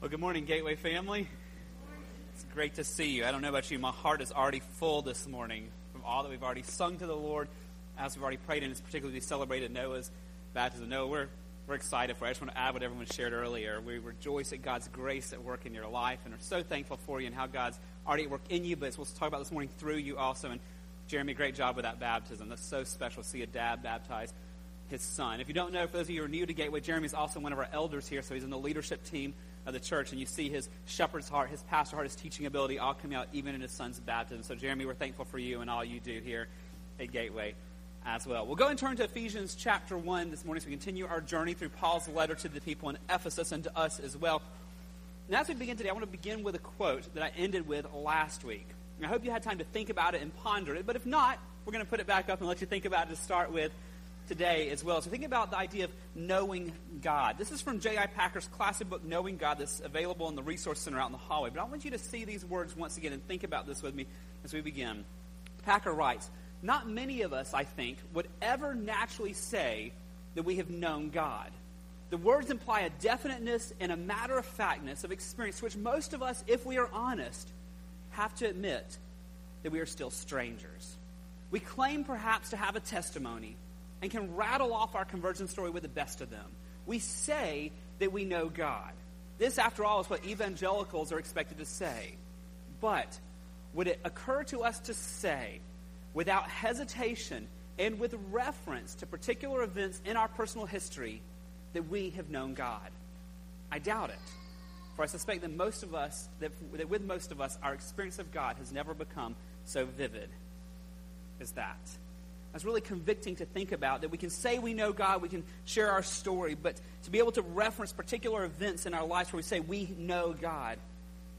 Well, good morning, Gateway family. It's great to see you. I don't know about you, my heart is already full this morning from all that we've already sung to the Lord, as we've already prayed, and it's particularly celebrated Noah's baptism. Noah, we're, we're excited for it. I just want to add what everyone shared earlier. We rejoice at God's grace at work in your life and are so thankful for you and how God's already at work in you, but we'll talk about this morning through you also. And Jeremy, great job with that baptism. That's so special to see a dad baptize his son. If you don't know, for those of you who are new to Gateway, Jeremy is also one of our elders here, so he's in the leadership team of the church, and you see his shepherd's heart, his pastor heart, his teaching ability all coming out even in his son's baptism. So, Jeremy, we're thankful for you and all you do here at Gateway as well. We'll go and turn to Ephesians chapter 1 this morning as we continue our journey through Paul's letter to the people in Ephesus and to us as well. And as we begin today, I want to begin with a quote that I ended with last week. I hope you had time to think about it and ponder it, but if not, we're going to put it back up and let you think about it to start with today as well. So think about the idea of knowing God. This is from J.I. Packer's classic book, Knowing God, that's available in the Resource Center out in the hallway. But I want you to see these words once again and think about this with me as we begin. Packer writes, Not many of us, I think, would ever naturally say that we have known God. The words imply a definiteness and a matter of factness of experience, which most of us, if we are honest, have to admit that we are still strangers. We claim perhaps to have a testimony and can rattle off our conversion story with the best of them. We say that we know God. This, after all, is what evangelicals are expected to say. But would it occur to us to say, without hesitation and with reference to particular events in our personal history, that we have known God? I doubt it. For I suspect that most of us, that, that with most of us, our experience of God has never become so vivid as that. That's really convicting to think about that we can say we know God, we can share our story, but to be able to reference particular events in our lives where we say we know God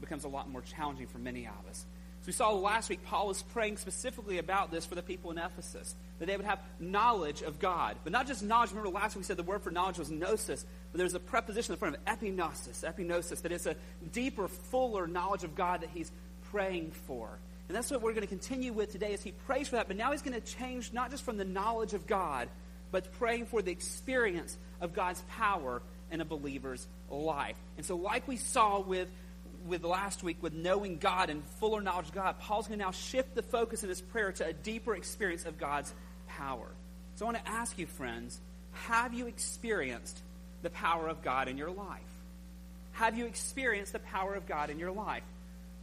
becomes a lot more challenging for many of us. So we saw last week, Paul was praying specifically about this for the people in Ephesus, that they would have knowledge of God. But not just knowledge. Remember last week we said the word for knowledge was gnosis, but there's a preposition in front of epignosis, epignosis, that it's a deeper, fuller knowledge of God that he's praying for. And that's what we're going to continue with today as he prays for that. But now he's going to change not just from the knowledge of God, but praying for the experience of God's power in a believer's life. And so, like we saw with, with last week, with knowing God and fuller knowledge of God, Paul's going to now shift the focus in his prayer to a deeper experience of God's power. So, I want to ask you, friends, have you experienced the power of God in your life? Have you experienced the power of God in your life?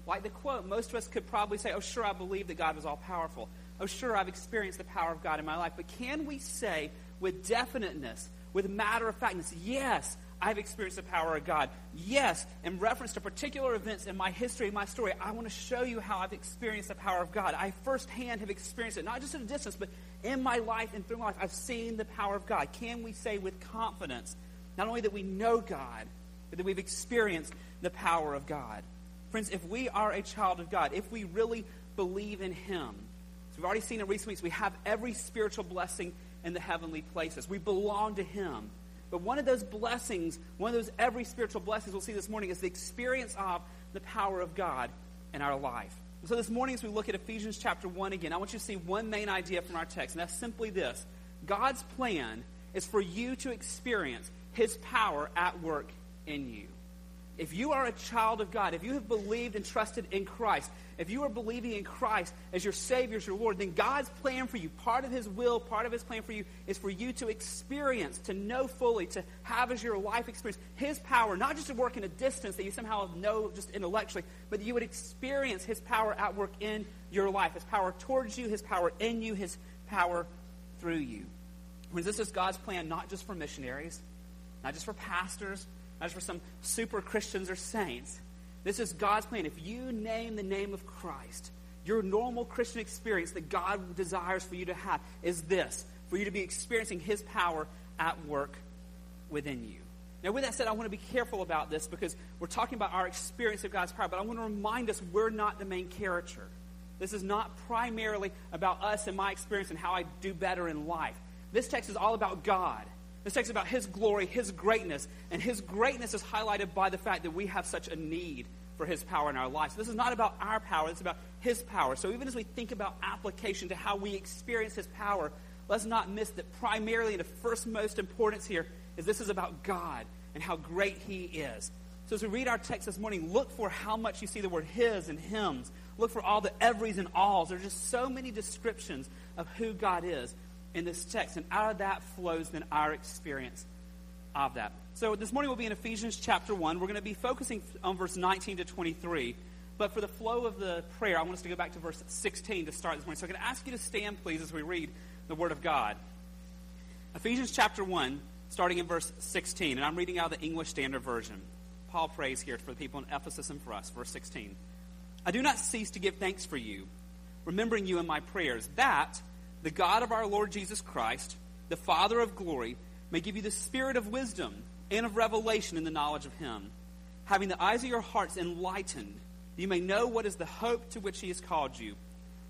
Like the quote, most of us could probably say, Oh, sure, I believe that God is all powerful. Oh, sure, I've experienced the power of God in my life. But can we say with definiteness, with matter of factness, yes, I've experienced the power of God. Yes, in reference to particular events in my history, my story, I want to show you how I've experienced the power of God. I firsthand have experienced it, not just at a distance, but in my life and through my life. I've seen the power of God. Can we say with confidence, not only that we know God, but that we've experienced the power of God? Friends, if we are a child of God, if we really believe in Him, as we've already seen in recent weeks, we have every spiritual blessing in the heavenly places. We belong to Him. But one of those blessings, one of those every spiritual blessings we'll see this morning is the experience of the power of God in our life. so this morning, as we look at Ephesians chapter 1 again, I want you to see one main idea from our text, and that's simply this God's plan is for you to experience His power at work in you if you are a child of God, if you have believed and trusted in Christ, if you are believing in Christ as your Savior, as your Lord, then God's plan for you, part of His will, part of His plan for you, is for you to experience, to know fully, to have as your life experience His power, not just to work in a distance that you somehow know just intellectually, but that you would experience His power at work in your life, His power towards you, His power in you, His power through you. Because This is God's plan not just for missionaries, not just for pastors, as for some super Christians or saints. This is God's plan. If you name the name of Christ, your normal Christian experience that God desires for you to have is this for you to be experiencing His power at work within you. Now, with that said, I want to be careful about this because we're talking about our experience of God's power, but I want to remind us we're not the main character. This is not primarily about us and my experience and how I do better in life. This text is all about God. This text about His glory, His greatness, and His greatness is highlighted by the fact that we have such a need for His power in our lives. This is not about our power, it's about His power. So even as we think about application to how we experience His power, let's not miss that primarily and the first most importance here is this is about God and how great He is. So as we read our text this morning, look for how much you see the word his and hims. Look for all the everys and alls. There are just so many descriptions of who God is in this text. And out of that flows then our experience of that. So this morning we'll be in Ephesians chapter 1. We're going to be focusing on verse 19 to 23. But for the flow of the prayer, I want us to go back to verse 16 to start this morning. So I'm going to ask you to stand, please, as we read the Word of God. Ephesians chapter 1, starting in verse 16. And I'm reading out of the English Standard Version. Paul prays here for the people in Ephesus and for us. Verse 16. I do not cease to give thanks for you, remembering you in my prayers, that the God of our Lord Jesus Christ, the Father of glory, may give you the spirit of wisdom and of revelation in the knowledge of him, having the eyes of your hearts enlightened, you may know what is the hope to which he has called you,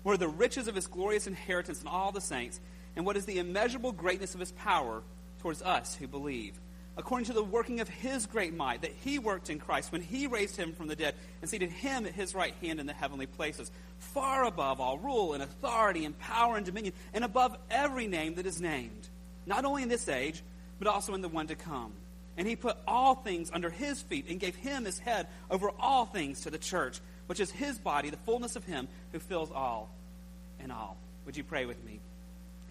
what are the riches of his glorious inheritance in all the saints, and what is the immeasurable greatness of his power towards us who believe according to the working of his great might that he worked in Christ when he raised him from the dead and seated him at his right hand in the heavenly places, far above all rule and authority and power and dominion, and above every name that is named, not only in this age, but also in the one to come. And he put all things under his feet and gave him his head over all things to the church, which is his body, the fullness of him who fills all and all. Would you pray with me?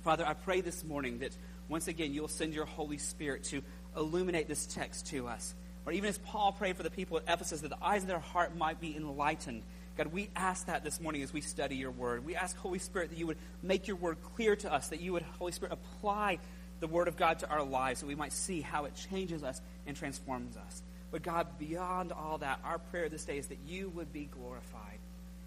Father, I pray this morning that once again you'll send your Holy Spirit to illuminate this text to us. Or even as Paul prayed for the people at Ephesus, that the eyes of their heart might be enlightened. God, we ask that this morning as we study your word. We ask, Holy Spirit, that you would make your word clear to us, that you would, Holy Spirit, apply the word of God to our lives, that we might see how it changes us and transforms us. But God, beyond all that, our prayer this day is that you would be glorified.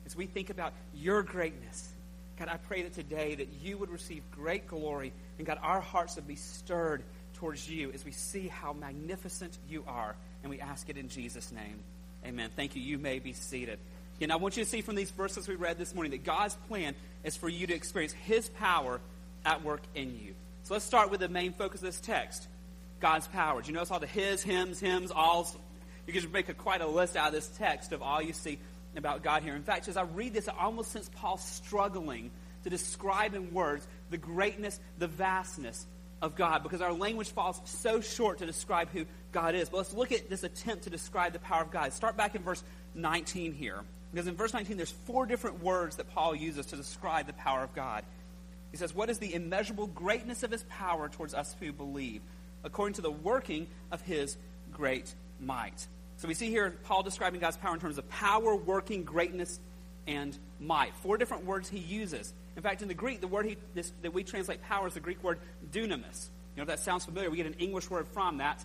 As we think about your greatness, God, I pray that today that you would receive great glory, and God, our hearts would be stirred towards you as we see how magnificent you are. And we ask it in Jesus' name. Amen. Thank you. You may be seated. And I want you to see from these verses we read this morning that God's plan is for you to experience His power at work in you. So let's start with the main focus of this text God's power. Do you notice all the His, Hims, Hims, alls? You can make a, quite a list out of this text of all you see about God here. In fact, as I read this, I almost sense Paul struggling to describe in words the greatness, the vastness of God because our language falls so short to describe who God is. But let's look at this attempt to describe the power of God. Start back in verse 19 here. Because in verse 19, there's four different words that Paul uses to describe the power of God. He says, What is the immeasurable greatness of his power towards us who believe, according to the working of his great might? So we see here Paul describing God's power in terms of power, working, greatness, and might. Four different words he uses. In fact, in the Greek, the word he, this, that we translate power is the Greek word dunamis. You know, that sounds familiar. We get an English word from that,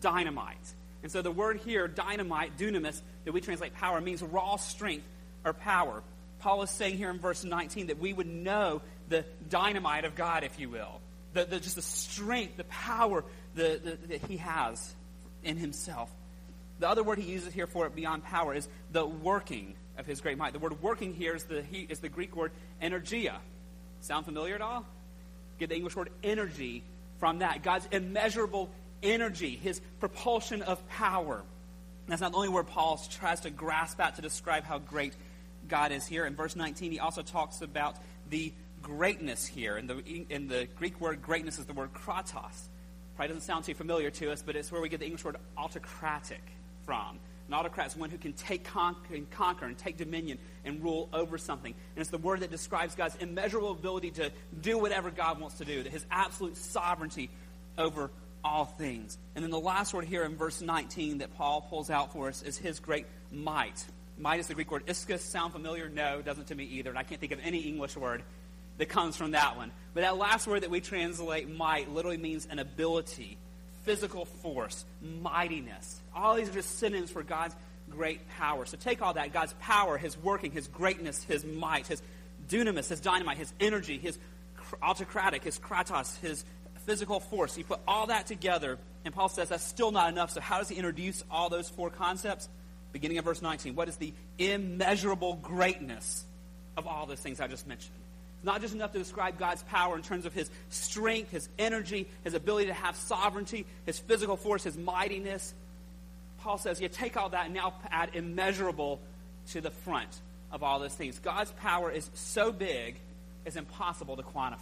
dynamite. And so the word here, dynamite, dunamis, that we translate power, means raw strength or power. Paul is saying here in verse 19 that we would know the dynamite of God, if you will. The, the, just the strength, the power the, the, that he has in himself. The other word he uses here for it beyond power is the working of his great might. The word working here is the, he, is the Greek word energia. Sound familiar at all? Get the English word energy from that. God's immeasurable energy, his propulsion of power. That's not the only word Paul tries to grasp at to describe how great God is here. In verse 19, he also talks about the greatness here. And the, in the Greek word greatness is the word kratos. Probably doesn't sound too familiar to us, but it's where we get the English word autocratic from. An autocrat is one who can take conquer, and conquer and take dominion and rule over something. And it's the word that describes God's immeasurable ability to do whatever God wants to do, that his absolute sovereignty over all things. And then the last word here in verse 19 that Paul pulls out for us is his great might. Might is the Greek word ischus. Sound familiar? No, doesn't to me either. And I can't think of any English word that comes from that one. But that last word that we translate might literally means an ability, physical force, mightiness. All these are just synonyms for God's great power. So take all that God's power, His working, His greatness, His might, His dunamis, His dynamite, His energy, His autocratic, His kratos, His physical force. You put all that together, and Paul says that's still not enough. So how does he introduce all those four concepts? Beginning of verse 19. What is the immeasurable greatness of all those things I just mentioned? Not just enough to describe God's power in terms of his strength, his energy, his ability to have sovereignty, his physical force, his mightiness. Paul says, you take all that and now add immeasurable to the front of all those things. God's power is so big, it's impossible to quantify.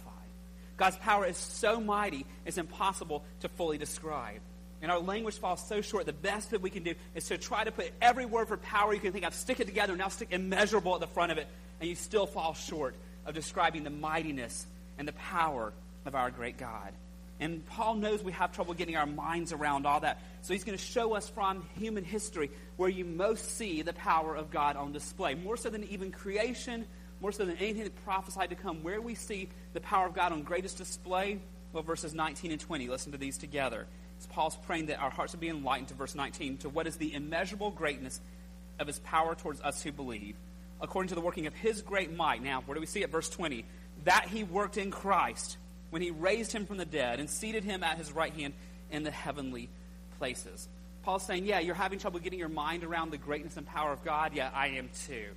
God's power is so mighty, it's impossible to fully describe. And our language falls so short. The best that we can do is to try to put every word for power you can think of, stick it together, and now stick immeasurable at the front of it, and you still fall short of describing the mightiness and the power of our great God. And Paul knows we have trouble getting our minds around all that. So he's going to show us from human history where you most see the power of God on display. More so than even creation, more so than anything that prophesied to come, where we see the power of God on greatest display, well, verses 19 and 20. Listen to these together. It's Paul's praying that our hearts would be enlightened to verse 19, to what is the immeasurable greatness of his power towards us who believe, according to the working of his great might. Now, where do we see it? Verse 20. That he worked in Christ when he raised him from the dead and seated him at his right hand in the heavenly places. Paul's saying, Yeah, you're having trouble getting your mind around the greatness and power of God. Yeah, I am too.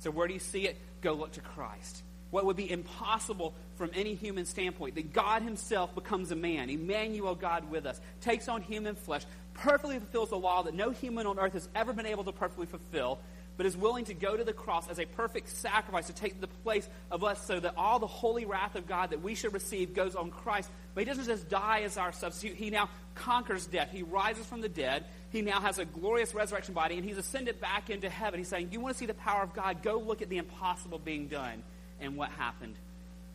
So, where do you see it? Go look to Christ. What would be impossible from any human standpoint, that God Himself becomes a man, Emmanuel, God with us, takes on human flesh, perfectly fulfills the law that no human on earth has ever been able to perfectly fulfill, but is willing to go to the cross as a perfect sacrifice to take the place of us so that all the holy wrath of God that we should receive goes on Christ. But he doesn't just die as our substitute, he now conquers death. He rises from the dead. He now has a glorious resurrection body, and he's ascended back into heaven. He's saying, You want to see the power of God? Go look at the impossible being done and what happened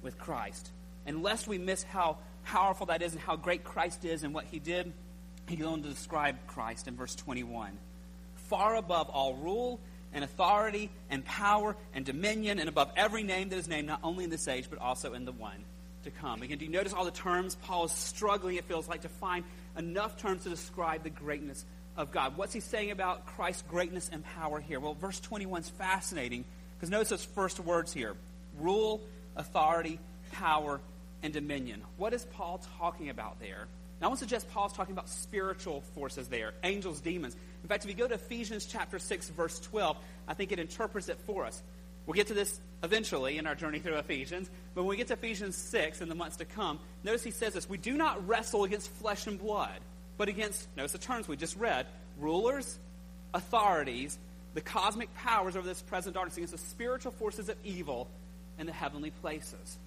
with Christ. And lest we miss how powerful that is and how great Christ is and what he did, he goes on to describe Christ in verse 21. Far above all rule and authority and power and dominion and above every name that is named, not only in this age, but also in the one to come. Again, do you notice all the terms? Paul is struggling, it feels like, to find enough terms to describe the greatness of God. What's he saying about Christ's greatness and power here? Well, verse 21 is fascinating because notice those first words here rule, authority, power, and dominion. What is Paul talking about there? Now, I want to suggest Paul's talking about spiritual forces there, angels, demons. In fact, if you go to Ephesians chapter 6, verse 12, I think it interprets it for us. We'll get to this eventually in our journey through Ephesians, but when we get to Ephesians 6 in the months to come, notice he says this We do not wrestle against flesh and blood, but against, notice the terms we just read, rulers, authorities, the cosmic powers over this present darkness, against the spiritual forces of evil in the heavenly places.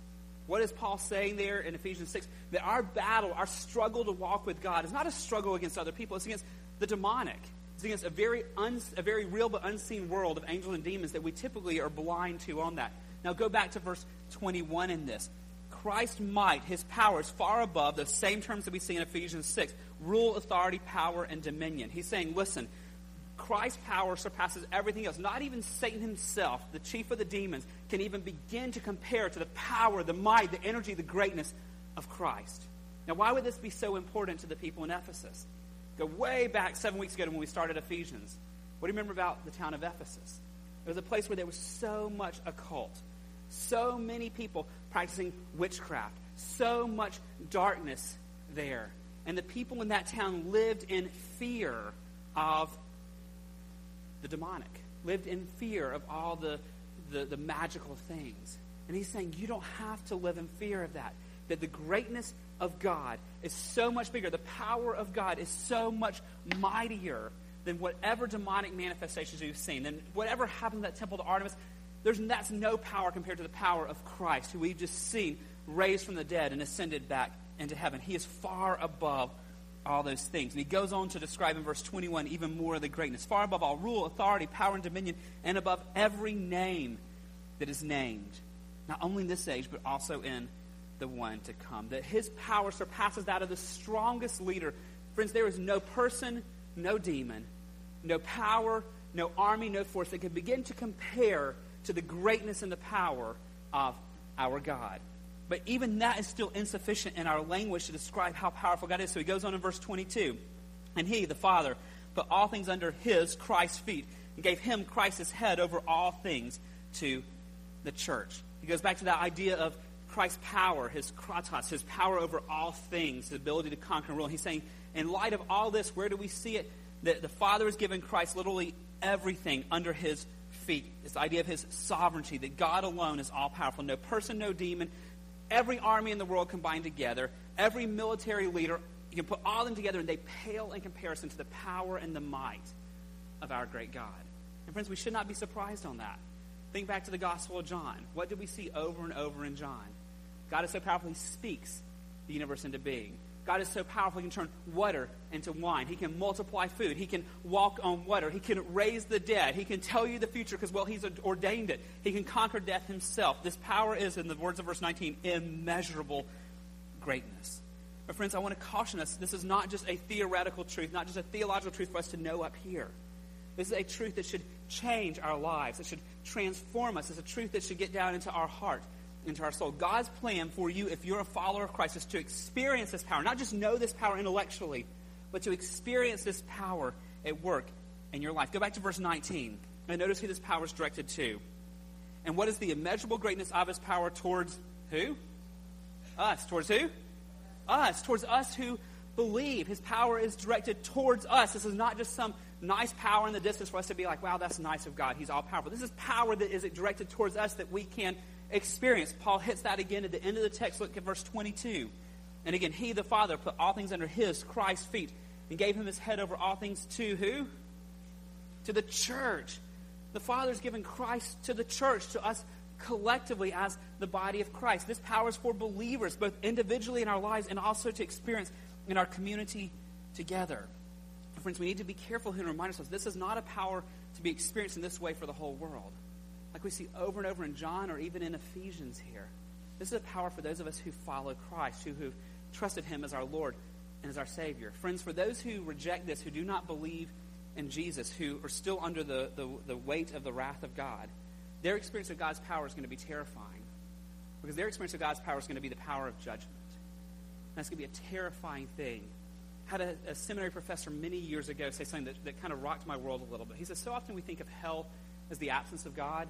What is Paul saying there in Ephesians 6? That our battle, our struggle to walk with God is not a struggle against other people, it's against the demonic. It's against a very, un, a very real but unseen world of angels and demons that we typically are blind to on that. Now go back to verse 21 in this. Christ's might, his power, is far above the same terms that we see in Ephesians 6 rule, authority, power, and dominion. He's saying, listen, Christ's power surpasses everything else. Not even Satan himself, the chief of the demons, can even begin to compare to the power, the might, the energy, the greatness of Christ. Now, why would this be so important to the people in Ephesus? Go way back seven weeks ago when we started Ephesians. What do you remember about the town of Ephesus? It was a place where there was so much occult, so many people practicing witchcraft, so much darkness there. And the people in that town lived in fear of the demonic, lived in fear of all the, the, the magical things. And he's saying, you don't have to live in fear of that. That the greatness of God is so much bigger. The power of God is so much mightier than whatever demonic manifestations you've seen. Than whatever happened to that temple to Artemis, there's, that's no power compared to the power of Christ, who we've just seen raised from the dead and ascended back into heaven. He is far above all those things. And he goes on to describe in verse 21 even more of the greatness. Far above all rule, authority, power, and dominion, and above every name that is named, not only in this age, but also in the one to come. That his power surpasses that of the strongest leader. Friends, there is no person, no demon, no power, no army, no force that can begin to compare to the greatness and the power of our God. But even that is still insufficient in our language to describe how powerful God is. So he goes on in verse 22. And he, the Father, put all things under his, Christ's feet, and gave him, Christ, his head over all things to the church. He goes back to that idea of Christ's power, his kratos, his power over all things, his ability to conquer and rule. He's saying, in light of all this, where do we see it? That the Father has given Christ literally everything under his feet. This idea of his sovereignty, that God alone is all powerful. No person, no demon, every army in the world combined together, every military leader, you can put all of them together and they pale in comparison to the power and the might of our great God. And friends, we should not be surprised on that. Think back to the Gospel of John. What did we see over and over in John? God is so powerful, he speaks the universe into being. God is so powerful, He can turn water into wine. He can multiply food. He can walk on water. He can raise the dead. He can tell you the future because, well, He's ordained it. He can conquer death Himself. This power is, in the words of verse 19, immeasurable greatness. But, friends, I want to caution us this is not just a theoretical truth, not just a theological truth for us to know up here. This is a truth that should change our lives, it should transform us. It's a truth that should get down into our heart into our soul. God's plan for you, if you're a follower of Christ, is to experience this power. Not just know this power intellectually, but to experience this power at work in your life. Go back to verse 19 and notice who this power is directed to. And what is the immeasurable greatness of his power towards who? Us. Towards who? Us. Towards us who believe. His power is directed towards us. This is not just some nice power in the distance for us to be like, wow, that's nice of God. He's all powerful. This is power that is directed towards us that we can experience. Paul hits that again at the end of the text. Look at verse 22. And again, he, the Father, put all things under his, Christ's feet, and gave him his head over all things to who? To the church. The Father's given Christ to the church, to us collectively as the body of Christ. This power is for believers, both individually in our lives and also to experience in our community together. Friends, we need to be careful here and remind ourselves this is not a power to be experienced in this way for the whole world like we see over and over in John or even in Ephesians here. This is a power for those of us who follow Christ, who have trusted Him as our Lord and as our Savior. Friends, for those who reject this, who do not believe in Jesus, who are still under the, the, the weight of the wrath of God, their experience of God's power is going to be terrifying. Because their experience of God's power is going to be the power of judgment. And that's going to be a terrifying thing. I had a, a seminary professor many years ago say something that, that kind of rocked my world a little bit. He said, So often we think of hell as the absence of God.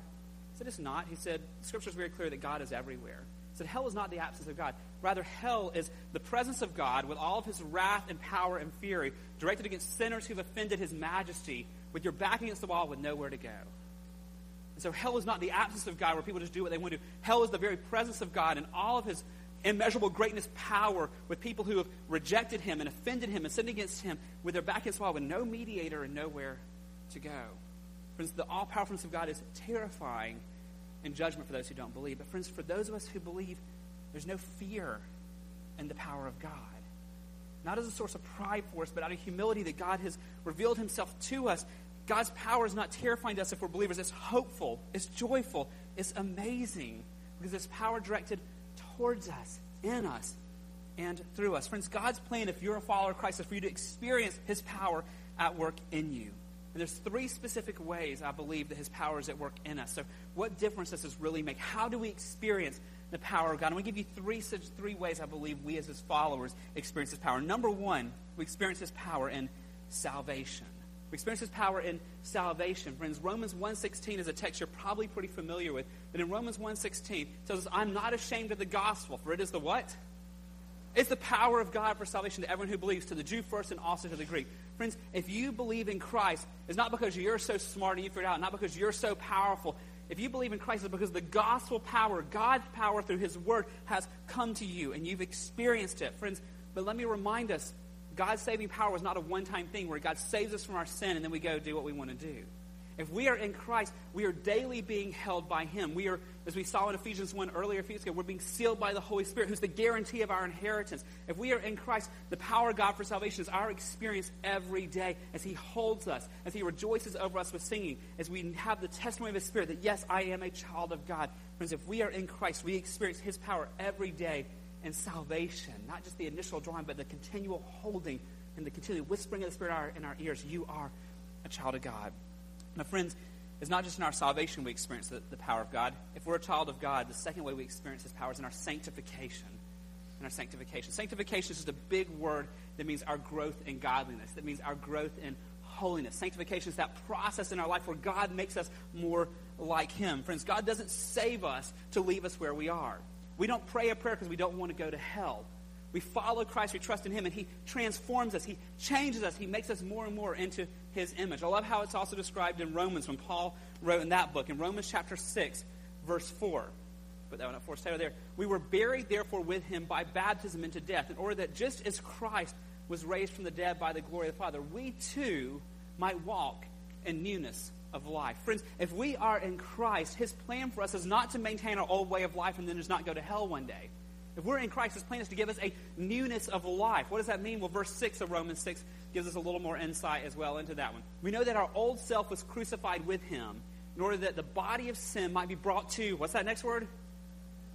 Said, It's not. He said, Scripture is very clear that God is everywhere. He said, Hell is not the absence of God. Rather, hell is the presence of God with all of his wrath and power and fury directed against sinners who've offended his majesty, with your back against the wall with nowhere to go. And so, hell is not the absence of God where people just do what they want to do. Hell is the very presence of God and all of his immeasurable greatness, power with people who have rejected him and offended him and sinned against him with their back against the wall with no mediator and nowhere to go. Friends, the all powerfulness of God is terrifying in judgment for those who don't believe. But, friends, for those of us who believe, there's no fear in the power of God. Not as a source of pride for us, but out of humility that God has revealed himself to us. God's power is not terrifying to us if we're believers. It's hopeful, it's joyful, it's amazing because it's power directed towards us, in us, and through us. Friends, God's plan, if you're a follower of Christ, is for you to experience his power at work in you. And there's three specific ways I believe that his power is at work in us. So, what difference does this really make? How do we experience the power of God? Going to give you three such three ways I believe we as his followers experience his power. Number one, we experience his power in salvation. We experience his power in salvation. Friends, Romans 1.16 is a text you're probably pretty familiar with. But in Romans 1.16, it tells us, I'm not ashamed of the gospel, for it is the what? It's the power of God for salvation to everyone who believes, to the Jew first and also to the Greek. Friends, if you believe in Christ, it's not because you're so smart and you figured it out, not because you're so powerful. If you believe in Christ, it's because the gospel power, God's power through His Word, has come to you and you've experienced it. Friends, but let me remind us God's saving power is not a one time thing where God saves us from our sin and then we go do what we want to do. If we are in Christ, we are daily being held by Him. We are, as we saw in Ephesians 1 earlier ago, we're being sealed by the Holy Spirit, who's the guarantee of our inheritance. If we are in Christ, the power of God for salvation is our experience every day as He holds us, as He rejoices over us with singing, as we have the testimony of His Spirit that, yes, I am a child of God. Friends, if we are in Christ, we experience His power every day in salvation. Not just the initial drawing, but the continual holding and the continual whispering of the Spirit in our ears. You are a child of God. Now, friends, it's not just in our salvation we experience the, the, power of God. If we're a child of God, the second way we experience His power is in our sanctification. In our sanctification. Sanctification is just a big word that means our growth in godliness, that means our growth in holiness. Sanctification is that process in our life where God makes us more like Him. Friends, God doesn't save us to leave us where we are. We don't pray a prayer because we don't want to go to hell. We follow Christ, we trust in Him, and He transforms us. He changes us. He makes us more and more into His image. I love how it's also described in Romans when Paul wrote in that book. In Romans chapter 6, verse 4. Put that one up for us. there. We were buried, therefore, with Him by baptism into death, in order that just as Christ was raised from the dead by the glory of the Father, we too might walk in newness of life. Friends, if we are in Christ, His plan for us is not to maintain our old way of life and then just not go to hell one day. If we're in Christ, his plan is to give us a newness of life. What does that mean? Well, verse 6 of Romans 6 gives us a little more insight as well into that one. We know that our old self was crucified with him in order that the body of sin might be brought to, what's that next word?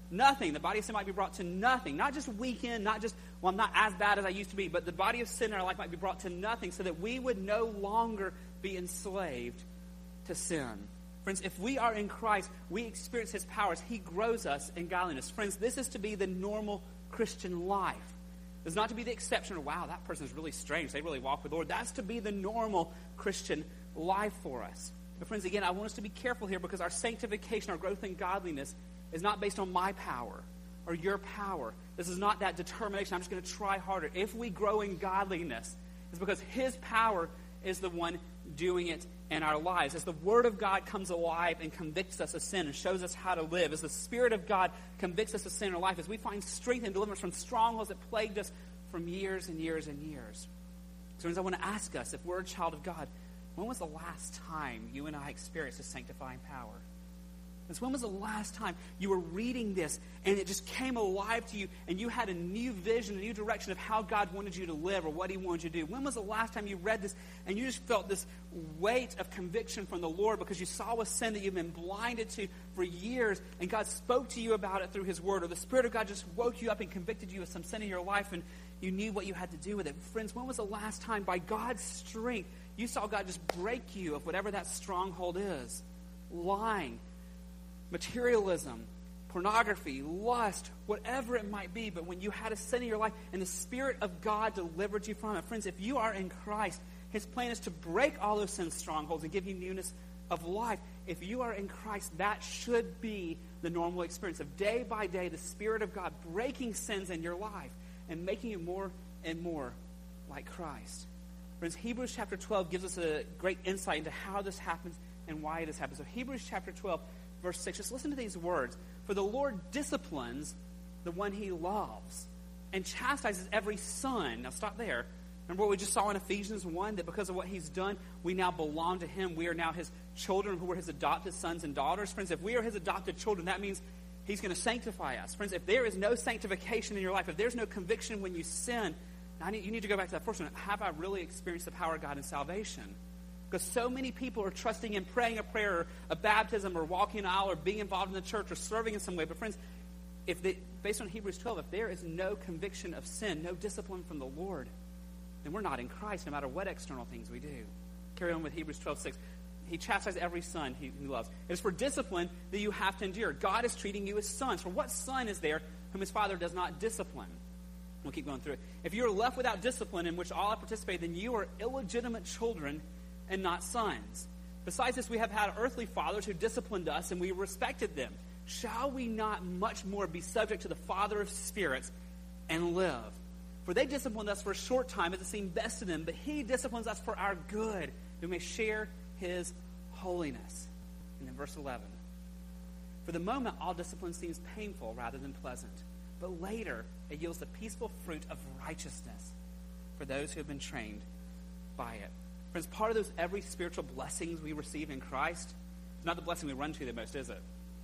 Nothing. The body of sin might be brought to nothing. Not just weakened, not just, well, I'm not as bad as I used to be, but the body of sin in our life might be brought to nothing so that we would no longer be enslaved to sin. Friends, if we are in Christ, we experience His powers. He grows us in godliness. Friends, this is to be the normal Christian life. It's not to be the exception of, wow, that person is really strange. They really walk with the Lord. That's to be the normal Christian life for us. But, friends, again, I want us to be careful here because our sanctification, our growth in godliness, is not based on my power or your power. This is not that determination. I'm just going to try harder. If we grow in godliness, it's because His power is the one doing it in our lives. As the Word of God comes alive and convicts us of sin and shows us how to live, as the Spirit of God convicts us of sin in our life, as we find strength and deliverance from strongholds that plagued us from years and years and years. So, I want to ask us if we're a child of God, when was the last time you and I experienced His sanctifying power? Since when was the last time you were reading this and it just came alive to you and you had a new vision, a new direction of how God wanted you to live or what He wanted you to do? When was the last time you read this and you just felt this weight of conviction from the Lord because you saw a sin that you've been blinded to for years and God spoke to you about it through His Word or the Spirit of God just woke you up and convicted you of some sin in your life and you knew what you had to do with it? Friends, when was the last time by God's strength you saw God just break you of whatever that stronghold is? Lying materialism, pornography, lust, whatever it might be. But when you had a sin in your life and the Spirit of God delivered you from it, friends, if you are in Christ, His plan is to break all those sin strongholds and give you newness of life. If you are in Christ, that should be the normal experience of day by day the Spirit of God breaking sins in your life and making you more and more like Christ. Friends, Hebrews chapter 12 gives us a great insight into how this happens and why it has happened. So, Hebrews chapter 12 verse 6. Just listen to these words. For the Lord disciplines the one he loves and chastises every son. Now, stop there. Remember what we just saw in Ephesians 1 that because of what he's done, we now belong to him. We are now his children who are his adopted sons and daughters. Friends, if we are his adopted children, that means he's going to sanctify us. Friends, if there is no sanctification in your life, if there's no conviction when you sin, need, you need to go back to that first one. Have I really experienced the power of God in salvation? Because so many people are trusting in praying a prayer, or a baptism, or walking an aisle, or being involved in the church, or serving in some way. But friends, if they, based on Hebrews 12, if there is no conviction of sin, no discipline from the Lord, then we're not in Christ, no matter what external things we do. Carry on with Hebrews 12, 6. He chastises every son he, he loves. It is for discipline that you have to endure. God is treating you as sons. For what son is there whom his father does not discipline? We'll keep going through it. If you are left without discipline in which all have participated, then you are illegitimate children and not sons. Besides this, we have had earthly fathers who disciplined us, and we respected them. Shall we not much more be subject to the Father of spirits and live? For they disciplined us for a short time as it seemed best to them, but He disciplines us for our good, that we may share His holiness. And then verse 11. For the moment, all discipline seems painful rather than pleasant, but later it yields the peaceful fruit of righteousness for those who have been trained by it. Friends, part of those every spiritual blessings we receive in Christ is not the blessing we run to the most, is it?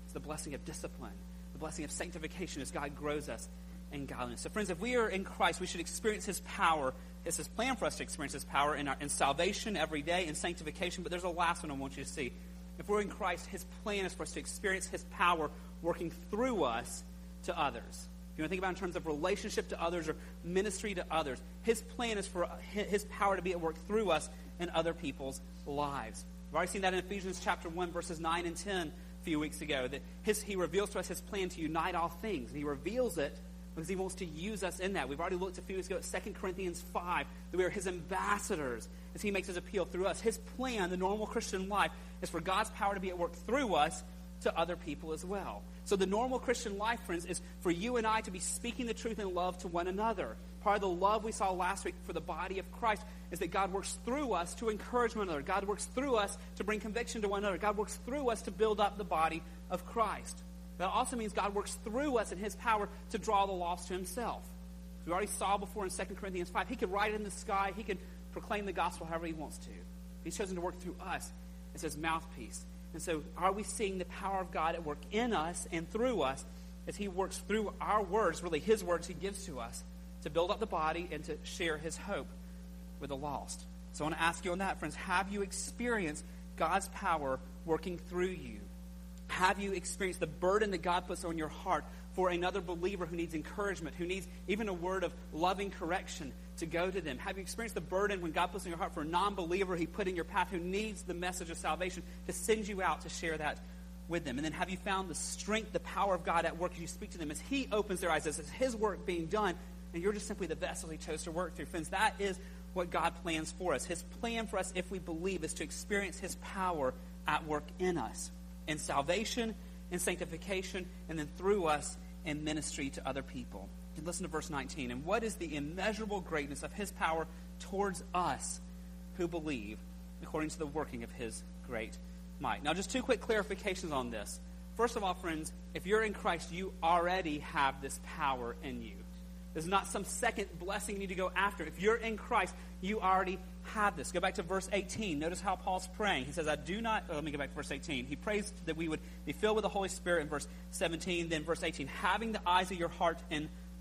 It's the blessing of discipline, the blessing of sanctification as God grows us in godliness. So, friends, if we are in Christ, we should experience His power. It's His plan for us to experience His power in, our, in salvation every day, in sanctification. But there's a last one I want you to see. If we're in Christ, His plan is for us to experience His power working through us to others. If you want to think about in terms of relationship to others or ministry to others, His plan is for His power to be at work through us in other people's lives. We've already seen that in Ephesians chapter 1, verses 9 and 10 a few weeks ago, that his, he reveals to us his plan to unite all things. And he reveals it because he wants to use us in that. We've already looked a few weeks ago at 2 Corinthians 5, that we are his ambassadors as he makes his appeal through us. His plan, the normal Christian life, is for God's power to be at work through us to other people as well. So the normal Christian life, friends, is for you and I to be speaking the truth in love to one another. Part of the love we saw last week for the body of Christ is that God works through us to encourage one another. God works through us to bring conviction to one another. God works through us to build up the body of Christ. That also means God works through us in His power to draw the lost to Himself. we already saw before in 2 Corinthians 5, He could write in the sky, He could proclaim the gospel however He wants to. He's chosen to work through us as His mouthpiece. And so, are we seeing the power of God at work in us and through us as He works through our words, really His words He gives to us, to build up the body and to share His hope with the lost. So I want to ask you on that, friends. Have you experienced God's power working through you? Have you experienced the burden that God puts on your heart for another believer who needs encouragement, who needs even a word of loving correction to go to them? Have you experienced the burden when God puts in your heart for a non believer he put in your path who needs the message of salvation to send you out to share that with them? And then have you found the strength, the power of God at work as you speak to them, as He opens their eyes, as it's His work being done, and you're just simply the vessel He chose to work through? Friends, that is what God plans for us. His plan for us, if we believe, is to experience His power at work in us in salvation, in sanctification, and then through us in ministry to other people. Listen to verse 19. And what is the immeasurable greatness of his power towards us who believe, according to the working of his great might? Now, just two quick clarifications on this. First of all, friends, if you're in Christ, you already have this power in you. There's not some second blessing you need to go after. If you're in Christ, you already have this. Go back to verse 18. Notice how Paul's praying. He says, I do not, oh, let me go back to verse 18. He prays that we would be filled with the Holy Spirit in verse 17. Then verse 18, having the eyes of your heart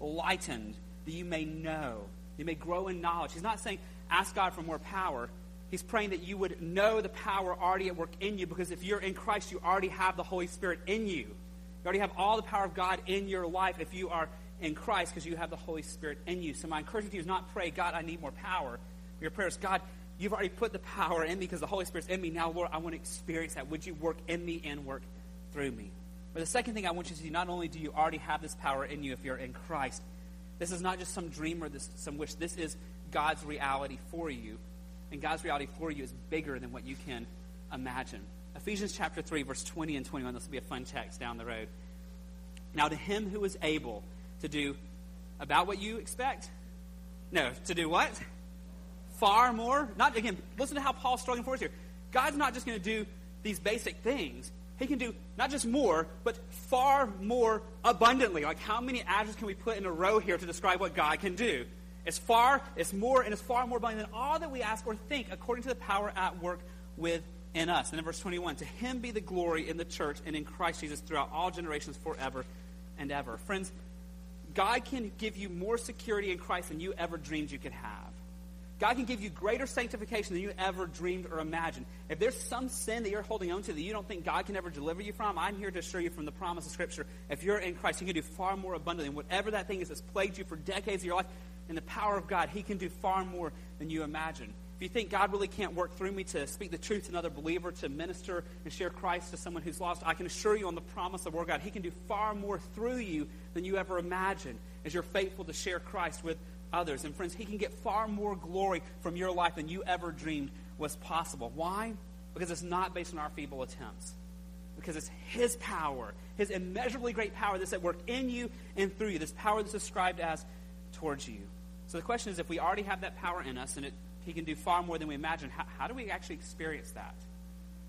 enlightened, that you may know, you may grow in knowledge. He's not saying, ask God for more power. He's praying that you would know the power already at work in you because if you're in Christ, you already have the Holy Spirit in you. You already have all the power of God in your life if you are in Christ because you have the Holy Spirit in you. So my encouragement to you is not pray, God, I need more power. Your prayer is, God, you've already put the power in me because the Holy Spirit's in me. Now, Lord, I want to experience that. Would you work in me and work through me? But the second thing I want you to see, not only do you already have this power in you if you're in Christ, this is not just some dream or this, some wish. This is God's reality for you. And God's reality for you is bigger than what you can imagine. Ephesians chapter 3, verse 20 and 21. This will be a fun text down the road. Now, to him who is able to do about what you expect? No, to do what? Far more. Not again, listen to how Paul's struggling for us here. God's not just going to do these basic things. He can do not just more, but far more abundantly. Like how many adjectives can we put in a row here to describe what God can do? It's far, it's more, and it's far more abundant than all that we ask or think according to the power at work within us. And in verse 21, to him be the glory in the church and in Christ Jesus throughout all generations forever and ever. Friends, God can give you more security in Christ than you ever dreamed you could have. God can give you greater sanctification than you ever dreamed or imagined. If there's some sin that you're holding on to that you don't think God can ever deliver you from, I'm here to assure you from the promise of Scripture. If you're in Christ, He can do far more abundantly. And whatever that thing is that's plagued you for decades of your life, in the power of God, He can do far more than you imagine. If you think God really can't work through me to speak the truth to another believer, to minister and share Christ to someone who's lost, I can assure you on the promise of our God, He can do far more through you than you ever imagined as you're faithful to share Christ with others. And friends, He can get far more glory from your life than you ever dreamed was possible. Why? Because it's not based on our feeble attempts. Because it's His power, His immeasurably great power that's at work in you and through you. This power that's described as towards you. So the question is if we already have that power in us and it, He can do far more than we imagine, how, how do we actually experience that?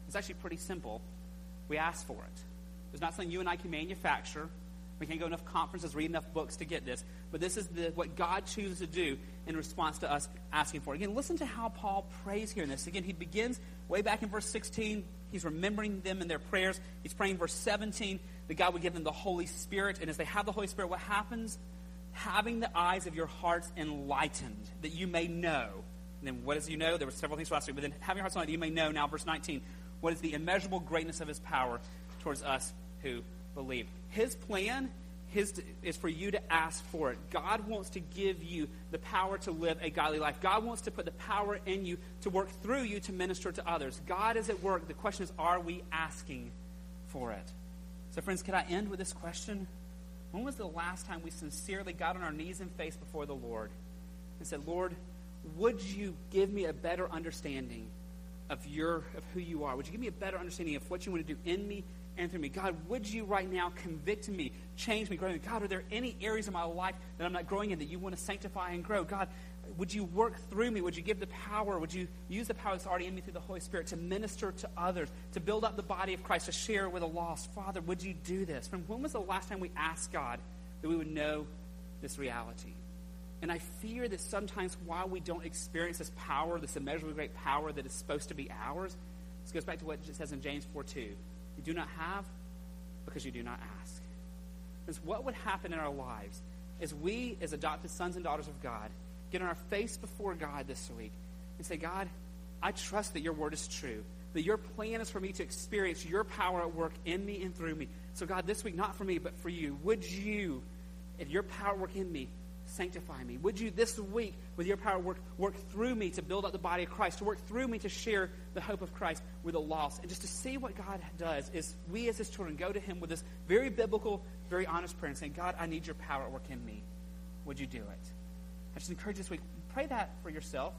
It's actually pretty simple. We ask for it. It's not something you and I can manufacture. We can't go to enough conferences, read enough books to get this. But this is the, what God chooses to do in response to us asking for it. Again, listen to how Paul prays here in this. Again, he begins way back in verse 16. He's remembering them in their prayers. He's praying verse 17 that God would give them the Holy Spirit. And as they have the Holy Spirit, what happens? Having the eyes of your hearts enlightened, that you may know. And then what does you know? There were several things last week, but then having your hearts enlightened, you may know now, verse 19, what is the immeasurable greatness of his power towards us who believe. His plan his, is for you to ask for it. God wants to give you the power to live a godly life. God wants to put the power in you to work through you to minister to others. God is at work. The question is, are we asking for it? So, friends, can I end with this question? When was the last time we sincerely got on our knees and face before the Lord and said, Lord, would you give me a better understanding of your of who you are? Would you give me a better understanding of what you want to do in me and through me. God, would you right now convict me, change me, grow me? God, are there any areas of my life that I'm not growing in that you want to sanctify and grow? God, would you work through me? Would you give the power? Would you use the power that's already in me through the Holy Spirit to minister to others, to build up the body of Christ, to share with the lost? Father, would you do this? From when was the last time we asked God that we would know this reality? And I fear that sometimes while we don't experience this power, this immeasurably great power that is supposed to be ours, this goes back to what it says in James 4 2. You do not have because you do not ask. Friends, what would happen in our lives as we, as adopted sons and daughters of God, get on our face before God this week and say, God, I trust that your word is true, that your plan is for me to experience your power at work in me and through me. So, God, this week, not for me, but for you, would you, if your power work in me, sanctify me? Would you this week, with your power, work, work through me to build up the body of Christ, to work through me to share the hope of Christ with the lost? And just to see what God does is we as his children go to him with this very biblical, very honest prayer and saying, God, I need your power at work in me. Would you do it? I just encourage this week, pray that for yourself.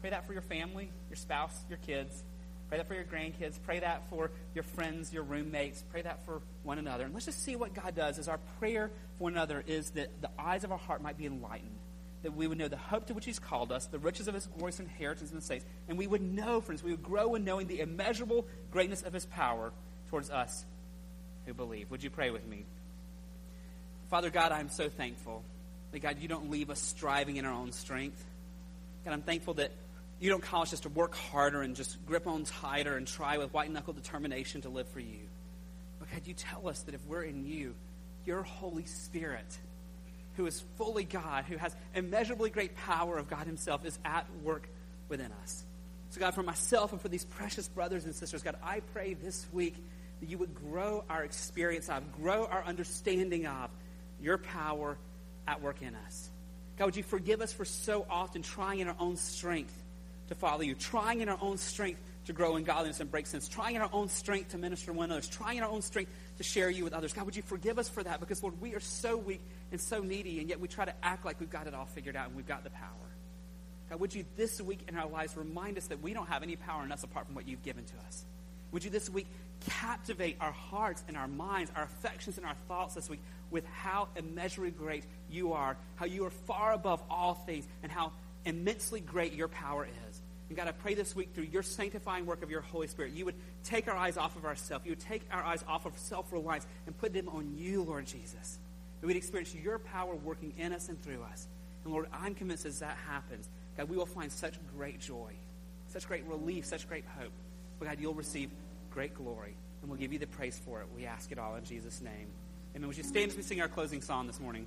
Pray that for your family, your spouse, your kids. Pray that for your grandkids. Pray that for your friends, your roommates. Pray that for one another. And let's just see what God does as our prayer for one another is that the eyes of our heart might be enlightened, that we would know the hope to which He's called us, the riches of His glorious inheritance in the saints, and we would know, friends, we would grow in knowing the immeasurable greatness of His power towards us who believe. Would you pray with me? Father God, I'm so thankful that, God, you don't leave us striving in our own strength. God, I'm thankful that you don't call us just to work harder and just grip on tighter and try with white knuckle determination to live for you. But God, you tell us that if we're in you, your Holy Spirit, who is fully God, who has immeasurably great power of God Himself, is at work within us. So, God, for myself and for these precious brothers and sisters, God, I pray this week that you would grow our experience of, grow our understanding of your power at work in us. God, would you forgive us for so often trying in our own strength to follow you, trying in our own strength to grow in godliness and break sins, trying in our own strength to minister to one another, trying in our own strength to share you with others. God, would you forgive us for that? Because, Lord, we are so weak and so needy, and yet we try to act like we've got it all figured out and we've got the power. God, would you this week in our lives remind us that we don't have any power in us apart from what you've given to us? Would you this week captivate our hearts and our minds, our affections and our thoughts this week with how immeasurably great you are, how you are far above all things, and how immensely great your power is. And God, I pray this week through your sanctifying work of your Holy Spirit, you would take our eyes off of ourselves. You would take our eyes off of self reliance and put them on you, Lord Jesus. That we'd experience your power working in us and through us. And Lord, I'm convinced as that happens, God, we will find such great joy, such great relief, such great hope. But God, you'll receive great glory. And we'll give you the praise for it. We ask it all in Jesus' name. Amen. Would you stand as we sing our closing song this morning?